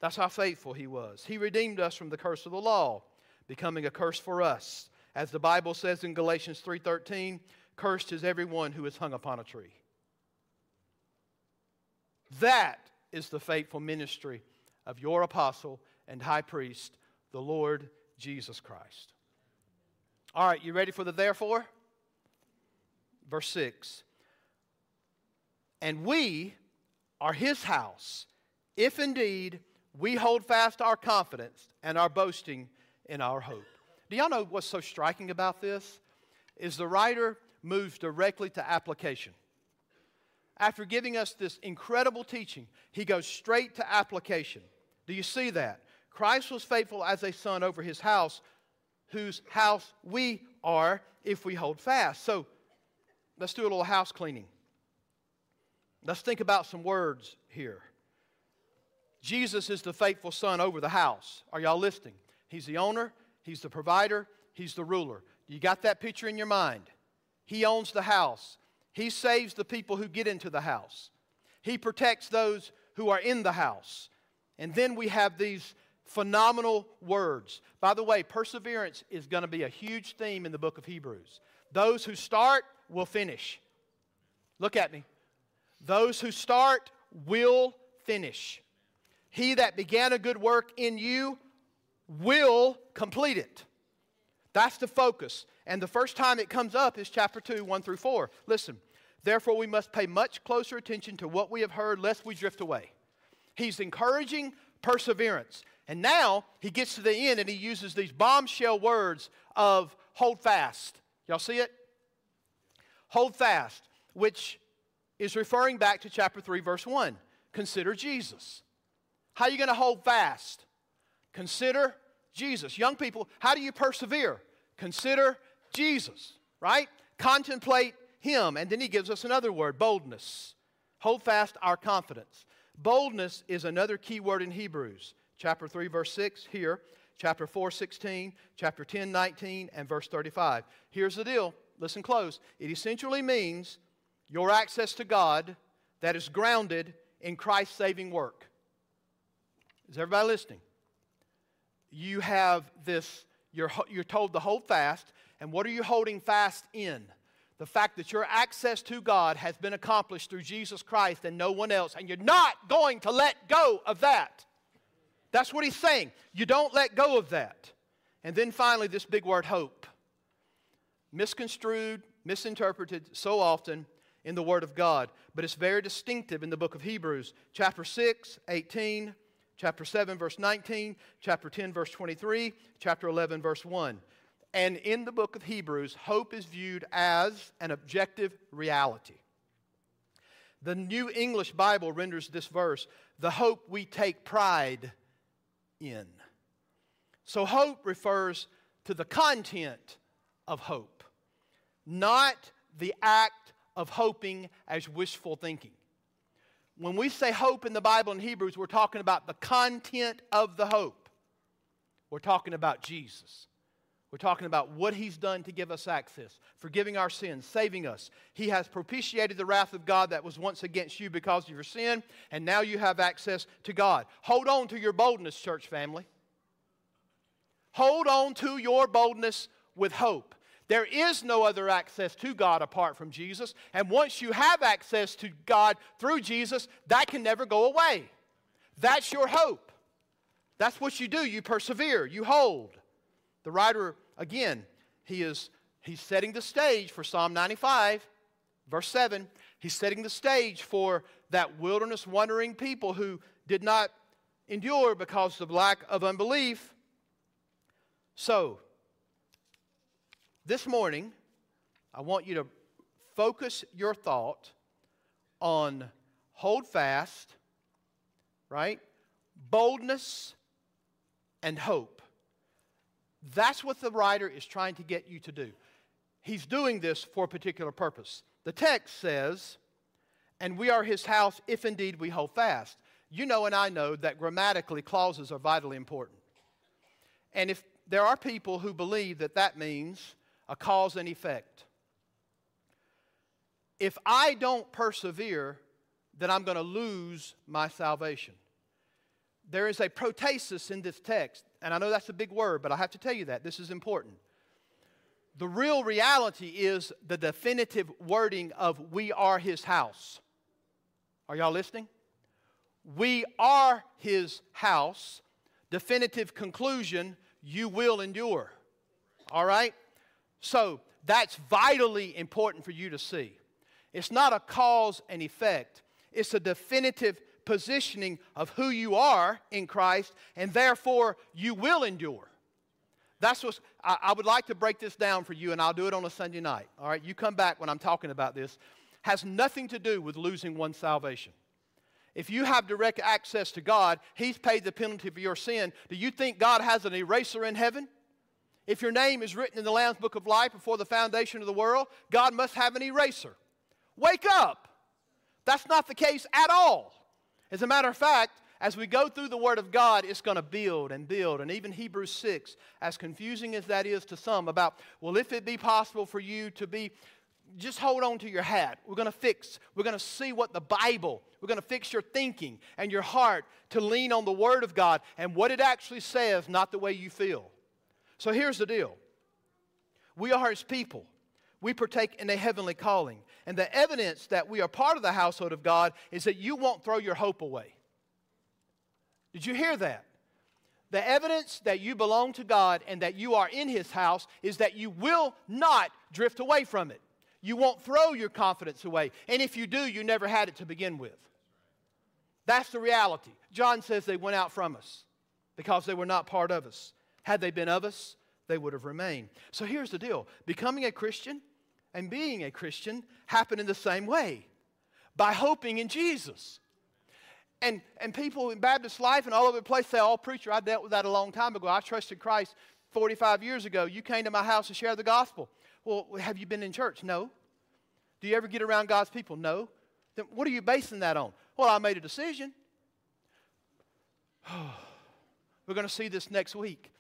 That's how faithful he was. He redeemed us from the curse of the law, becoming a curse for us. As the Bible says in Galatians 3:13, cursed is everyone who is hung upon a tree. That is the faithful ministry of your apostle and high priest, the Lord Jesus Christ. All right, you ready for the therefore? Verse 6. And we are his house, if indeed we hold fast our confidence and our boasting in our hope. Do y'all know what's so striking about this? Is the writer moves directly to application. After giving us this incredible teaching, he goes straight to application. Do you see that? Christ was faithful as a son over his house. whose house we are if we hold fast. So let's do a little house cleaning. Let's think about some words here. Jesus is the faithful son over the house. Are y'all listening? He's the owner, he's the provider, he's the ruler. You got that picture in your mind? He owns the house. He saves the people who get into the house. He protects those who are in the house. And then we have these phenomenal words. By the way, perseverance is going to be a huge theme in the book of Hebrews. Those who start will finish. Look at me. Those who start will finish. He that began a good work in you will complete it. That's the focus. And the first time it comes up is chapter 2, 1 through 4. Listen, therefore we must pay much closer attention to what we have heard, lest we drift away. He's encouraging perseverance. And now he gets to the end and he uses these bombshell words of hold fast. Y'all see it? Hold fast, which is referring back to chapter 3, verse 1. Consider Jesus. How are you going to hold fast? Consider Jesus. Young people, how do you persevere? Consider Jesus, right? Contemplate Him. And then He gives us another word boldness. Hold fast our confidence. Boldness is another key word in Hebrews. Chapter 3, verse 6 here, chapter 4, 16, chapter 10, 19, and verse 35. Here's the deal. Listen close. It essentially means your access to God that is grounded in Christ's saving work. Is everybody listening? You have this, you're, you're told to hold fast, and what are you holding fast in? The fact that your access to God has been accomplished through Jesus Christ and no one else, and you're not going to let go of that. That's what he's saying. You don't let go of that. And then finally, this big word hope. Misconstrued, misinterpreted so often in the Word of God, but it's very distinctive in the book of Hebrews, chapter 6, 18, chapter 7, verse 19, chapter 10, verse 23, chapter 11, verse 1. And in the book of Hebrews, hope is viewed as an objective reality. The New English Bible renders this verse the hope we take pride in. So, hope refers to the content of hope, not the act of hoping as wishful thinking. When we say hope in the Bible in Hebrews, we're talking about the content of the hope. We're talking about Jesus. We're talking about what He's done to give us access, forgiving our sins, saving us. He has propitiated the wrath of God that was once against you because of your sin, and now you have access to God. Hold on to your boldness, church family. Hold on to your boldness with hope. There is no other access to God apart from Jesus. And once you have access to God through Jesus, that can never go away. That's your hope. That's what you do. You persevere, you hold. The writer, again, he is he's setting the stage for Psalm 95, verse 7. He's setting the stage for that wilderness wandering people who did not endure because of lack of unbelief. So, this morning, I want you to focus your thought on hold fast, right? Boldness and hope. That's what the writer is trying to get you to do. He's doing this for a particular purpose. The text says, and we are his house if indeed we hold fast. You know, and I know that grammatically clauses are vitally important. And if there are people who believe that that means a cause and effect. If I don't persevere, then I'm going to lose my salvation. There is a protasis in this text, and I know that's a big word, but I have to tell you that. This is important. The real reality is the definitive wording of we are his house. Are y'all listening? We are his house. Definitive conclusion, you will endure. All right? So that's vitally important for you to see. It's not a cause and effect, it's a definitive positioning of who you are in Christ, and therefore you will endure. That's what I, I, would like to break this down for you, and I'll do it on a Sunday night. All right, you come back when I'm talking about this. Has nothing to do with losing one's salvation. If you have direct access to God, He's paid the penalty for your sin. Do you think God has an eraser in heaven? If your name is written in the Lamb's Book of Life before the foundation of the world, God must have an eraser. Wake up! That's not the case at all. As a matter of fact, as we go through the Word of God, it's going to build and build. And even Hebrews 6, as confusing as that is to some, about, well, if it be possible for you to be, just hold on to your hat. We're going to fix, we're going to see what the Bible, we're going to fix your thinking and your heart to lean on the Word of God and what it actually says, not the way you feel. So here's the deal we are His people. We partake in a heavenly calling. And the evidence that we are part of the household of God is that you won't throw your hope away. Did you hear that? The evidence that you belong to God and that you are in His house is that you will not drift away from it. You won't throw your confidence away. And if you do, you never had it to begin with. That's the reality. John says they went out from us because they were not part of us. Had they been of us, they would have remained. So here's the deal becoming a Christian and being a Christian happen in the same way by hoping in Jesus. And, and people in Baptist life and all over the place say, Oh, preacher, I dealt with that a long time ago. I trusted Christ 45 years ago. You came to my house to share the gospel. Well, have you been in church? No. Do you ever get around God's people? No. Then what are you basing that on? Well, I made a decision. We're going to see this next week.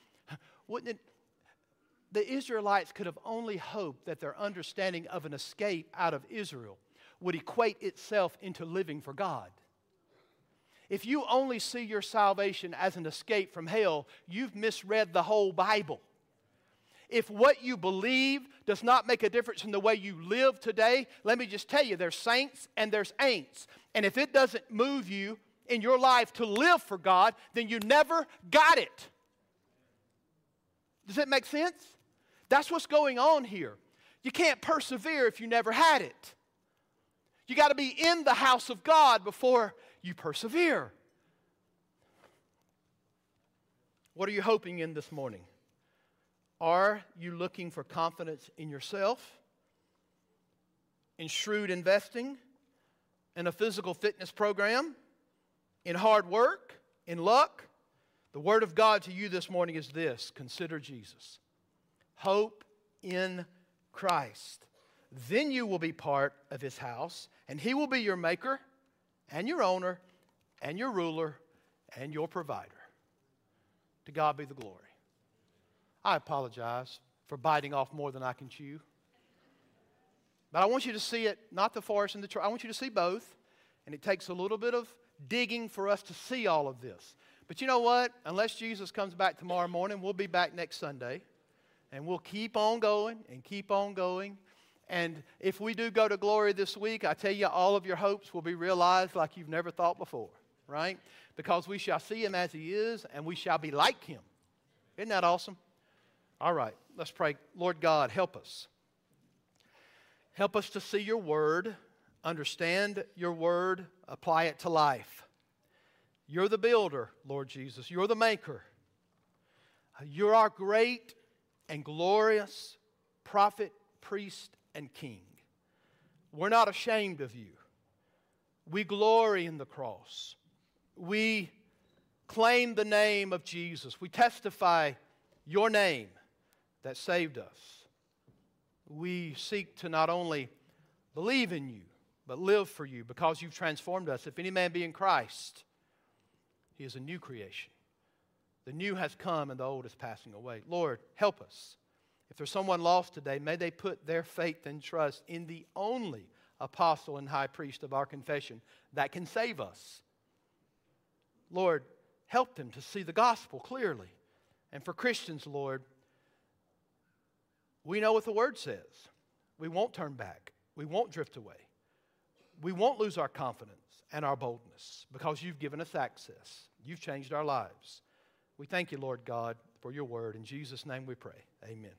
Wouldn't it? The Israelites could have only hoped that their understanding of an escape out of Israel would equate itself into living for God. If you only see your salvation as an escape from hell, you've misread the whole Bible. If what you believe does not make a difference in the way you live today, let me just tell you there's saints and there's ain'ts. And if it doesn't move you in your life to live for God, then you never got it. Does that make sense? That's what's going on here. You can't persevere if you never had it. You got to be in the house of God before you persevere. What are you hoping in this morning? Are you looking for confidence in yourself, in shrewd investing, in a physical fitness program, in hard work, in luck? The word of God to you this morning is this consider Jesus. Hope in Christ. Then you will be part of his house, and he will be your maker and your owner and your ruler and your provider. To God be the glory. I apologize for biting off more than I can chew. But I want you to see it, not the forest and the tree. I want you to see both. And it takes a little bit of digging for us to see all of this. But you know what? Unless Jesus comes back tomorrow morning, we'll be back next Sunday. And we'll keep on going and keep on going. And if we do go to glory this week, I tell you, all of your hopes will be realized like you've never thought before, right? Because we shall see him as he is and we shall be like him. Isn't that awesome? All right, let's pray. Lord God, help us. Help us to see your word, understand your word, apply it to life. You're the builder, Lord Jesus. You're the maker. You're our great and glorious prophet, priest, and king. We're not ashamed of you. We glory in the cross. We claim the name of Jesus. We testify your name that saved us. We seek to not only believe in you, but live for you because you've transformed us. If any man be in Christ, he is a new creation. The new has come and the old is passing away. Lord, help us if there's someone lost today, may they put their faith and trust in the only apostle and high priest of our confession that can save us. Lord, help them to see the gospel clearly. And for Christians, Lord, we know what the word says. We won't turn back, we won't drift away, we won't lose our confidence and our boldness because you've given us access. You've changed our lives. We thank you, Lord God, for your word. In Jesus' name we pray. Amen.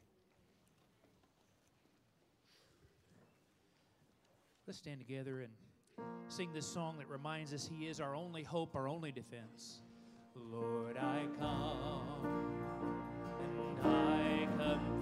Let's stand together and sing this song that reminds us He is our only hope, our only defense. Lord, I come and I confess,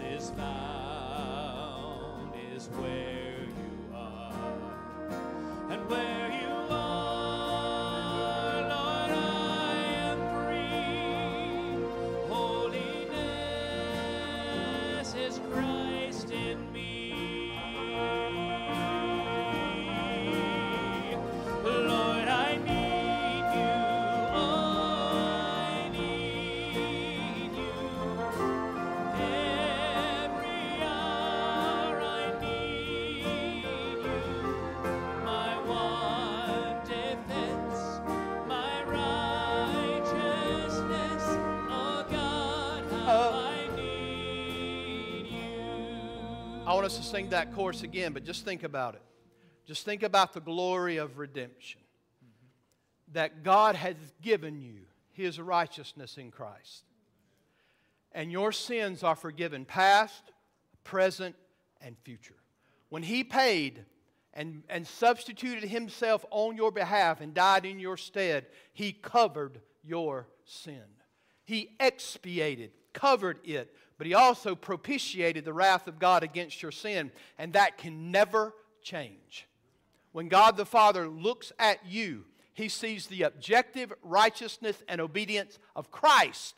Is found is where you are. And where us to sing that chorus again, but just think about it. Just think about the glory of redemption. That God has given you his righteousness in Christ. And your sins are forgiven, past, present, and future. When he paid and, and substituted himself on your behalf and died in your stead, he covered your sin. He expiated, covered it, but he also propitiated the wrath of God against your sin, and that can never change. When God the Father looks at you, he sees the objective righteousness and obedience of Christ.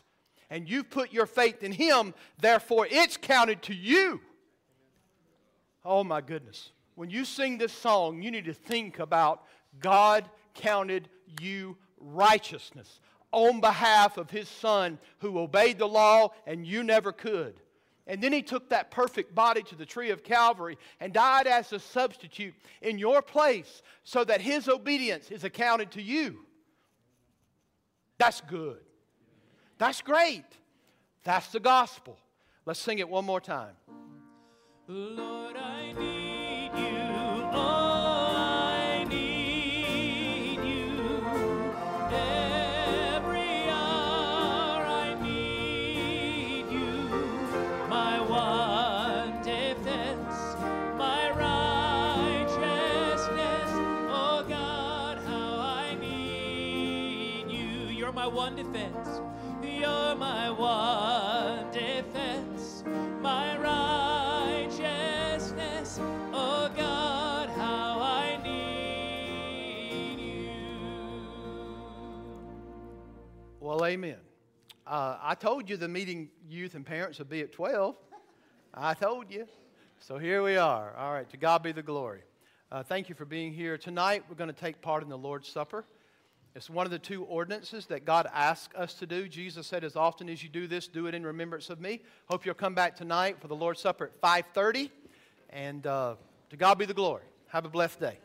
And you've put your faith in him, therefore it's counted to you. Oh my goodness. When you sing this song, you need to think about God counted you righteousness on behalf of his son who obeyed the law and you never could. And then he took that perfect body to the tree of Calvary and died as a substitute in your place so that his obedience is accounted to you. That's good. That's great. That's the gospel. Let's sing it one more time. Lord, Well, amen. Uh, I told you the meeting youth and parents would be at 12. I told you. So here we are. All right, to God be the glory. Uh, thank you for being here. Tonight, we're going to take part in the Lord's Supper. It's one of the two ordinances that God asked us to do. Jesus said, as often as you do this, do it in remembrance of me. Hope you'll come back tonight for the Lord's Supper at 5.30. And uh, to God be the glory. Have a blessed day.